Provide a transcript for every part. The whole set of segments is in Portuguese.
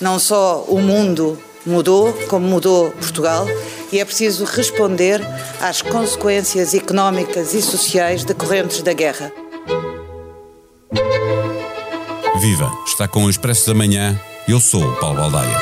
Não só o mundo mudou, como mudou Portugal, e é preciso responder às consequências económicas e sociais decorrentes da guerra. Viva! Está com o Expresso da Manhã. Eu sou o Paulo Baldaia.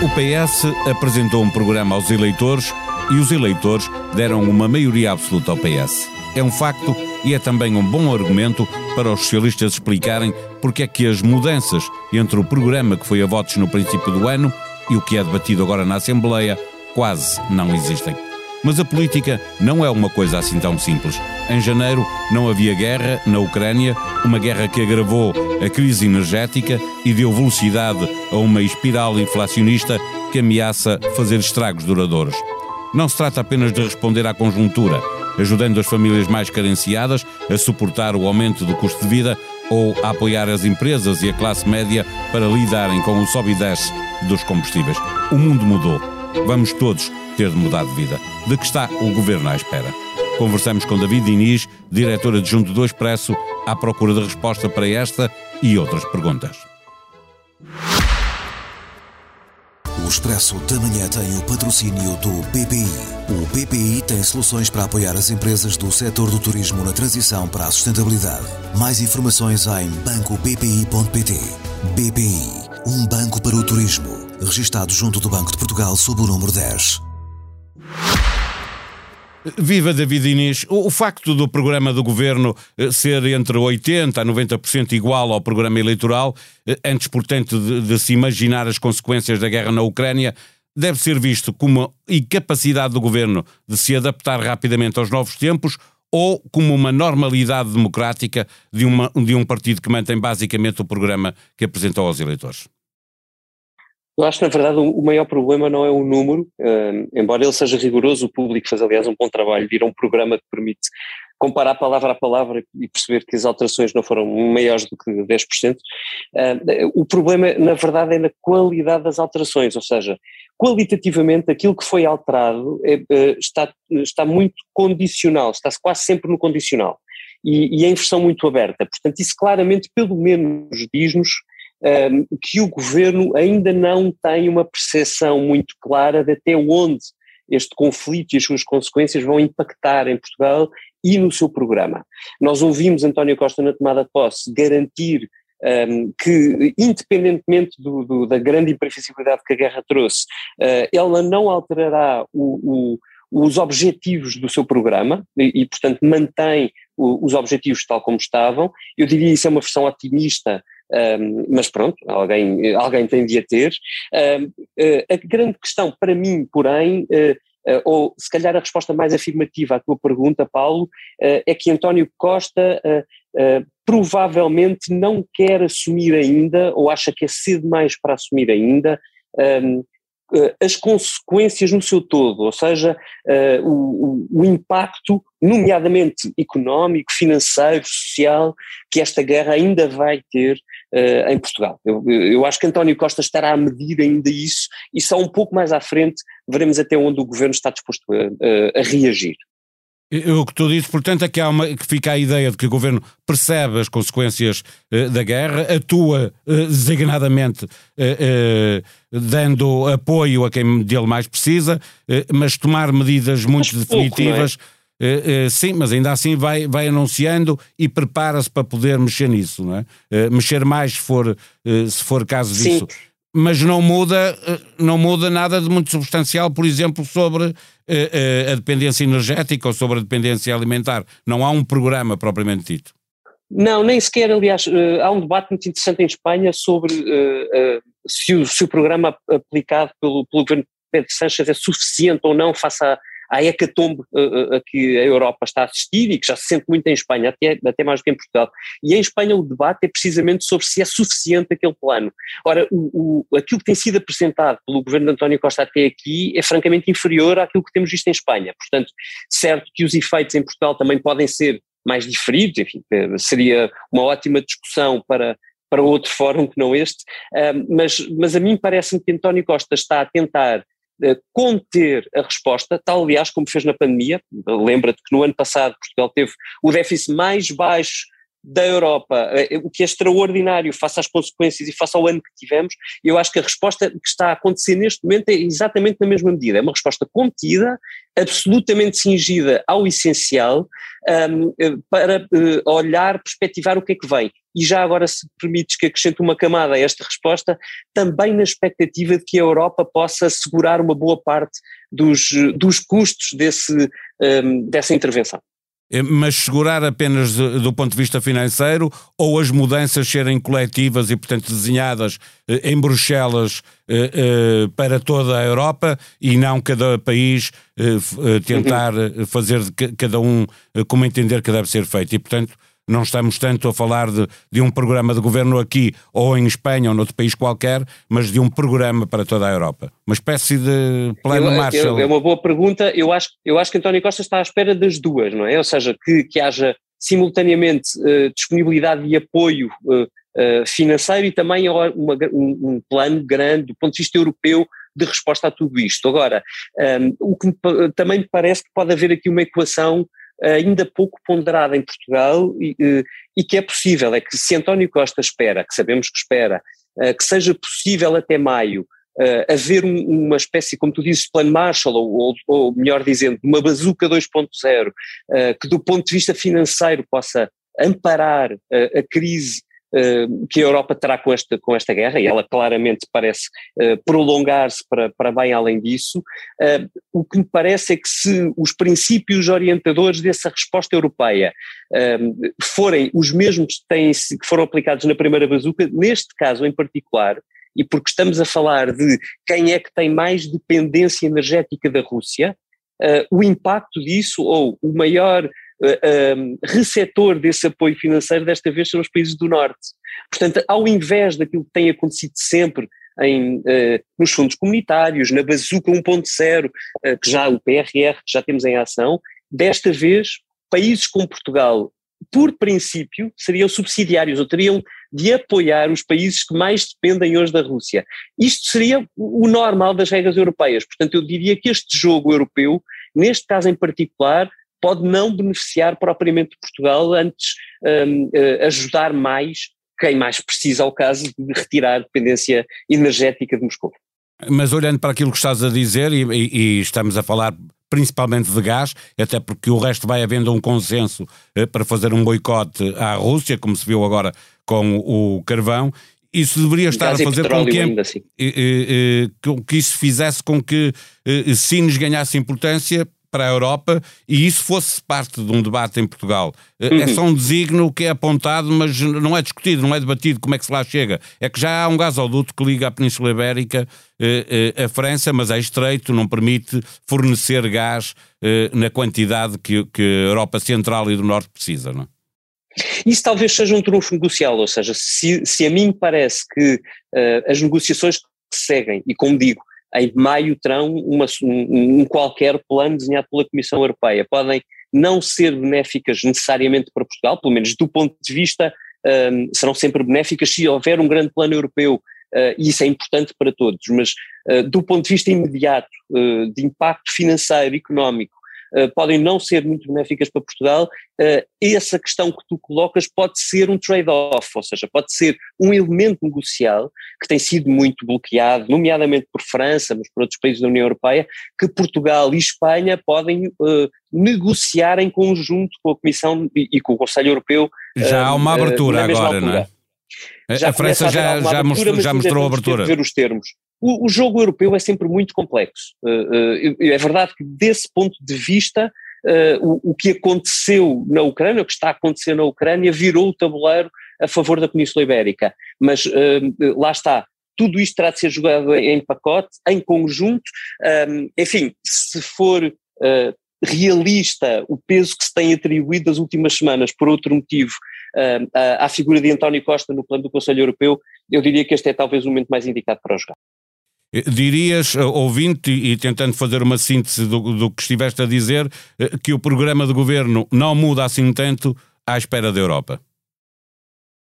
O PS apresentou um programa aos eleitores e os eleitores deram uma maioria absoluta ao PS. É um facto e é também um bom argumento para os socialistas explicarem porque é que as mudanças entre o programa que foi a votos no princípio do ano e o que é debatido agora na Assembleia quase não existem. Mas a política não é uma coisa assim tão simples. Em janeiro não havia guerra na Ucrânia, uma guerra que agravou a crise energética e deu velocidade a uma espiral inflacionista que ameaça fazer estragos duradouros. Não se trata apenas de responder à conjuntura, ajudando as famílias mais carenciadas a suportar o aumento do custo de vida ou a apoiar as empresas e a classe média para lidarem com o sobe e desce dos combustíveis. O mundo mudou. Vamos todos ter de mudar de vida. De que está o governo à espera? Conversamos com David Diniz, diretor adjunto do Expresso, à procura de resposta para esta e outras perguntas. O Expresso da Manhã tem o patrocínio do BPI. O BPI tem soluções para apoiar as empresas do setor do turismo na transição para a sustentabilidade. Mais informações em bancobpi.pt. BPI, um banco para o turismo. Registado junto do Banco de Portugal sob o número 10. Viva David Inês. O, facto do programa do governo eh, ser entre 80% a 90% igual ao programa eleitoral, eh, antes, portanto, de, de, se imaginar as consequências da guerra na Ucrânia, deve ser visto como incapacidade do governo de se adaptar rapidamente aos novos tempos ou como uma normalidade democrática de, uma, de um partido que mantém basicamente o programa que apresentou aos eleitores? Eu acho que, na verdade, o maior problema não é o número, uh, embora ele seja rigoroso, o público faz, aliás, um bom trabalho, vir a um programa que permite comparar palavra a palavra e perceber que as alterações não foram maiores do que 10%. Uh, o problema, na verdade, é na qualidade das alterações, ou seja, qualitativamente aquilo que foi alterado é, uh, está, está muito condicional, está quase sempre no condicional. E, e é em versão muito aberta. Portanto, isso claramente, pelo menos, diz-nos um, que o governo ainda não tem uma percepção muito clara de até onde este conflito e as suas consequências vão impactar em Portugal e no seu programa. Nós ouvimos António Costa na tomada de posse garantir um, que, independentemente do, do, da grande imprevisibilidade que a guerra trouxe, uh, ela não alterará o, o os objetivos do seu programa e, e portanto, mantém o, os objetivos tal como estavam. Eu diria isso é uma versão otimista um, mas pronto, alguém, alguém tem de a ter. Um, uh, eh, a grande questão para mim, porém, uh, uh, ou se calhar a resposta mais afirmativa à tua pergunta, Paulo, é que António Costa provavelmente não quer assumir ainda, ou acha que é cedo mais para assumir ainda, um, as consequências no seu todo, ou seja, o, o, o, impacto, nomeadamente económico, financeiro, social, que esta guerra ainda vai ter uh, em Portugal. Eu, eu, acho que António Costa estará a medir ainda isso e só um pouco mais à frente veremos até onde o governo está disposto a, a reagir. O que tu dizes, portanto, é que, há uma, que fica a ideia de que o governo percebe as consequências uh, da guerra, atua uh, designadamente uh, dando apoio a quem dele mais precisa, mas tomar medidas muito mas definitivas pouco, sim, mas ainda assim vai, vai anunciando e prepara-se para poder mexer nisso, não é? Mexer mais se for, se for caso disso. Sim. Mas não muda, não muda nada de muito substancial, por exemplo, sobre a dependência energética ou sobre a dependência alimentar. Não há um programa propriamente dito. Não, nem sequer, aliás, há um debate muito interessante em Espanha sobre se o, se, o, programa aplicado pelo, pelo governo Pedro Sánchez é suficiente ou não face à, à hecatombe uh, a que a Europa está a assistir e que já se sente muito em Espanha, até, até mais do que em Portugal. E em Espanha o debate é precisamente sobre se é suficiente aquele plano. Ora, o, o, aquilo que tem sido apresentado pelo governo de António Costa até aqui é francamente inferior àquilo que temos visto em Espanha. Portanto, certo que os efeitos em Portugal também podem ser mais diferidos, enfim, seria uma ótima discussão para, para outro fórum que não este, mas, mas a mim parece-me que António Costa está a tentar conter a resposta, tal aliás como fez na pandemia. Lembra-te que no ano passado Portugal teve o déficit mais baixo da Europa, eh, o que é extraordinário face às consequências e face ao ano que tivemos, eu acho que a resposta que está a acontecer neste momento é exatamente na mesma medida, é uma resposta contida, absolutamente cingida ao essencial, um, eh, para uh, olhar, perspectivar o que é que vem. E já agora, se permites que acrescente uma camada a esta resposta, também na expectativa de que a Europa possa assegurar uma boa parte dos, dos custos desse, um, dessa intervenção. Eh, mas segurar apenas do ponto de vista financeiro ou as mudanças serem coletivas e, portanto, desenhadas eh, em Bruxelas eh, para toda a Europa e não cada país tentar fazer cada um como entender que deve ser feito. E, portanto, não estamos tanto a falar de, de um programa de governo aqui ou em Espanha ou noutro país qualquer, mas de um programa para toda a Europa. Uma espécie de plano eu, Marshall. é uma boa pergunta. Eu acho, eu acho que António Costa está à espera das duas, não é? Ou seja, que, que haja simultaneamente uh, disponibilidade e apoio uh, uh, financeiro e também uma, um, um, plano grande do ponto de vista europeu de resposta a tudo isto. Agora, um, ehm, o que me, também me parece que pode haver aqui uma equação ainda pouco ponderada em Portugal e, e, que é possível, é que se António Costa espera, que sabemos que espera, eh, que seja possível até maio haver um, uma espécie, como tu dizes, plano Marshall, ou, ou, melhor dizendo, uma bazuca 2.0, uh, que do ponto de vista financeiro possa amparar a crise que a Europa terá com esta, com esta guerra, e ela claramente parece uh, prolongar-se para, para bem além disso. Uh, o que me parece é que se os princípios orientadores dessa resposta europeia forem os mesmos que, têm, que foram aplicados na primeira bazuca, neste caso em particular, e porque estamos a falar de quem é que tem mais dependência energética da Rússia, uh, o impacto disso, ou o maior uh, receptor desse apoio financeiro desta vez são os países do Norte. Portanto, ao invés daquilo que tem acontecido sempre em, uh, nos fundos comunitários, na Bazuca 1.0, uh, que já o PRR, que já temos em ação, desta vez países como Portugal, por princípio, seriam subsidiários ou teriam de apoiar os países que mais dependem hoje da Rússia. Isto seria o normal das regras europeias. Portanto, eu diria que este jogo europeu, neste caso em particular, pode não beneficiar propriamente Portugal, antes um, eh, ajudar mais quem mais precisa ao caso de retirar a dependência energética de Moscou. Mas olhando para aquilo que estás a dizer, e, e, estamos a falar principalmente de gás, até porque o resto vai havendo um consenso eh, para fazer um boicote à Rússia, como se viu agora com o carvão, isso deveria estar a fazer com que, assim. eh, que isso fizesse com que Sines ganhasse importância para a Europa e isso fosse parte de um debate em Portugal. Eh, é uhum. É só um designo que é apontado, mas não é discutido, não é debatido como é que se lá chega. É que já há um gasoduto que liga a Península Ibérica eh, eh, à França, mas é estreito, não permite fornecer gás eh, na quantidade que, que a Europa Central e do Norte precisa, não é? Isso talvez seja um trunfo negocial, ou seja, se, se a mim me parece que uh, as negociações que seguem, e como digo, em maio terão uma, um, um, qualquer plano desenhado pela Comissão Europeia. Podem não ser benéficas necessariamente para Portugal, pelo menos do ponto de vista, um, serão sempre benéficas se houver um grande plano europeu, uh, e isso é importante para todos, mas uh, do ponto de vista imediato, uh, de impacto financeiro, económico, podem não ser muito benéficas para Portugal, uh, essa questão que tu colocas pode ser um trade-off, ou seja, pode ser um elemento negocial que tem sido muito bloqueado, nomeadamente por França, mas por outros países da União Europeia, que Portugal e Espanha podem uh, negociar em conjunto com a Comissão e, e com o Conselho Europeu. Já há uma abertura agora, altura. não é? Já a França já, já, mostrou, já mostrou abertura. ver os termos. O, o, jogo europeu é sempre muito complexo. Uh, uh, é verdade que, desse ponto de vista, uh, o, o, que aconteceu na Ucrânia, o que está a acontecer na Ucrânia, virou o tabuleiro a favor da Península Ibérica. Mas lá está. Tudo isto terá de ser jogado em pacote, em conjunto. Um, enfim, se for realista o peso que se tem atribuído nas últimas semanas, por outro motivo, uh, à figura de António Costa no plano do Conselho Europeu, eu diria que este é talvez o momento mais indicado para jogar. Eh, dirias, eh, ouvinte, e tentando fazer uma síntese do, do que estiveste a dizer, eh, que o programa de governo não muda assim tanto à espera da Europa?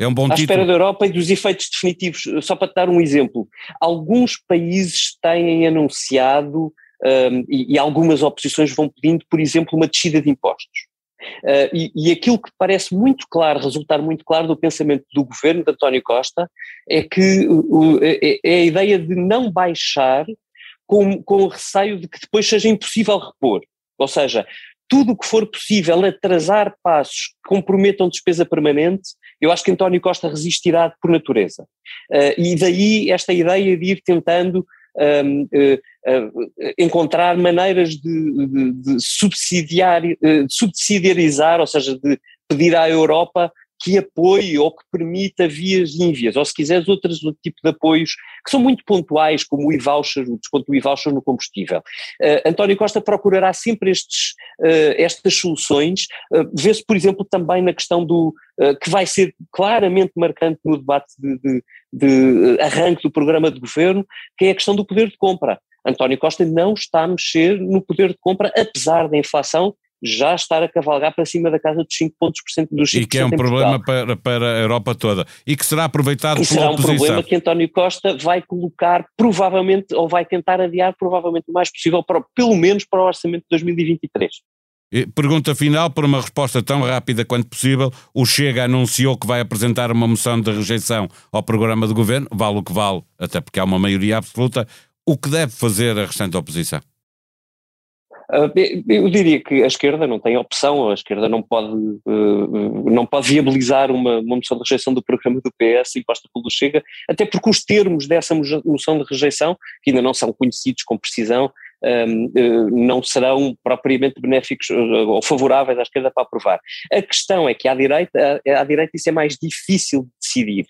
É um bom à título. espera da Europa e dos efeitos definitivos. Só para te dar um exemplo, alguns países têm anunciado um, e, e, algumas oposições vão pedindo, por exemplo, uma descida de impostos. Uh, e, e, aquilo que parece muito claro, resultar muito claro do pensamento do governo de António Costa, é que uh, é, é, a ideia de não baixar com, com o receio de que depois seja impossível repor. Ou seja, tudo o que for possível atrasar passos que comprometam despesa permanente, eu acho que António Costa resistirá por natureza. Uh, e daí esta ideia de ir tentando um, uh, uh, encontrar maneiras de, de, de, subsidiar, de subsidiarizar, ou seja, de pedir à Europa que apoie ou que permita vias envias, ou se quiseres outros outro tipo de apoios que são muito pontuais, como o e-voucher, o desconto do e-voucher no combustível. Uh, António Costa procurará sempre estes, uh, estas soluções, uh, vê-se por exemplo também na questão do, que vai ser claramente marcante no debate de, de, de arranque do programa de governo, que é a questão do poder de compra. António Costa não está a mexer no poder de compra, apesar da inflação já estar a cavalgar para cima da casa dos 5 pontos por cento dos 5 E que é um problema para, para a Europa toda e que será aproveitado e pela será um problema que António Costa vai colocar provavelmente, ou vai tentar adiar provavelmente o mais possível, para, pelo menos para o orçamento de 2023. Pergunta final, por uma resposta tão rápida quanto possível, o Chega anunciou que vai apresentar uma moção de rejeição ao programa de governo, vale o que vale, até porque há uma maioria absoluta. O que deve fazer a restante oposição? Ah, eu diria que a esquerda não tem opção, a esquerda não pode, ah, não pode viabilizar uma, uma moção de rejeição do programa do PS imposta pelo Chega, até porque os termos dessa moção de rejeição, que ainda não são conhecidos com precisão, ah, não serão propriamente benéficos ou favoráveis à esquerda para aprovar. A questão é que à direita, à direita isso é mais difícil de decidir.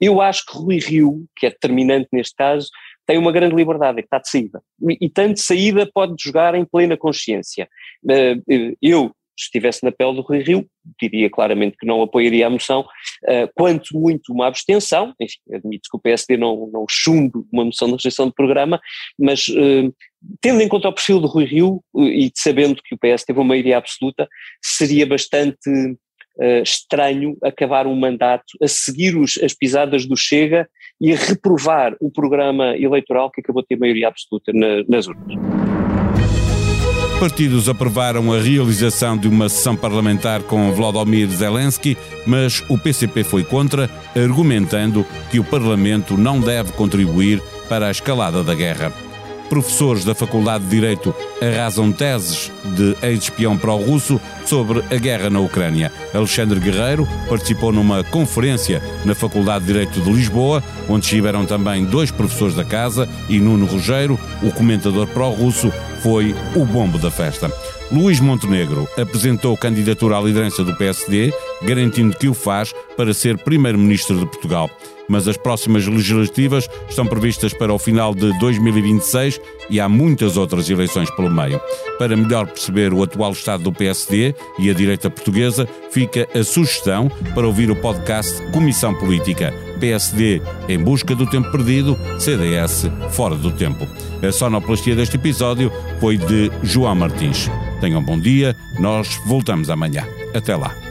Eu acho que Rui Rio, que é determinante neste caso, tem uma grande liberdade, é que está de saída. E, e tanto saída pode jogar em plena consciência. Uh, eu, se estivesse na pele do Rui Rio, diria claramente que não apoiaria a moção, uh, quanto muito uma abstenção, enfim, admito que o PSD não, não chumbe uma moção de rejeição de programa, mas tendo em conta o perfil do Rui Rio e sabendo que o PS teve uma maioria absoluta, seria bastante uh, estranho acabar um mandato a seguir os, as pisadas do Chega e a reprovar o programa eleitoral que acabou de ter maioria absoluta na, nas urnas. Partidos aprovaram a realização de uma sessão parlamentar com Volodymyr Zelensky, mas o PCP foi contra, argumentando que o Parlamento não deve contribuir para a escalada da guerra professores da Faculdade de Direito arrasam teses de ex-espião pró-russo sobre a guerra na Ucrânia. Alexandre Guerreiro participou numa conferência na Faculdade de Direito de Lisboa, onde estiveram também dois professores da casa e Nuno Rogério, o comentador pró-russo, foi o bombo da festa. Luís Montenegro apresentou candidatura à liderança do PSD, garantindo que o faz para ser primeiro-ministro de Portugal mas as próximas legislativas estão previstas para o final de 2026 e há muitas outras eleições pelo meio. Para melhor perceber o atual estado do PSD e a direita portuguesa, fica a sugestão para ouvir o podcast Comissão Política. PSD em busca do tempo perdido, CDS fora do tempo. A sonoplastia deste episódio foi de João Martins. Tenham um bom dia, nós voltamos amanhã. Até lá.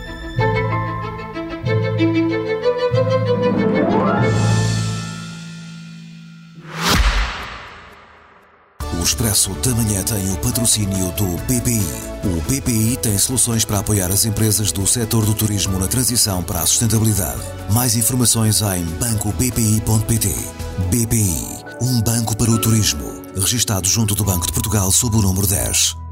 Expresso da Manhã tem o patrocínio do BPI. O BPI tem soluções para apoiar as empresas do setor do turismo na transição para a sustentabilidade. Mais informações em bancobpi.pt. BPI, um banco para o turismo. Registado junto do Banco de Portugal sob o número 10.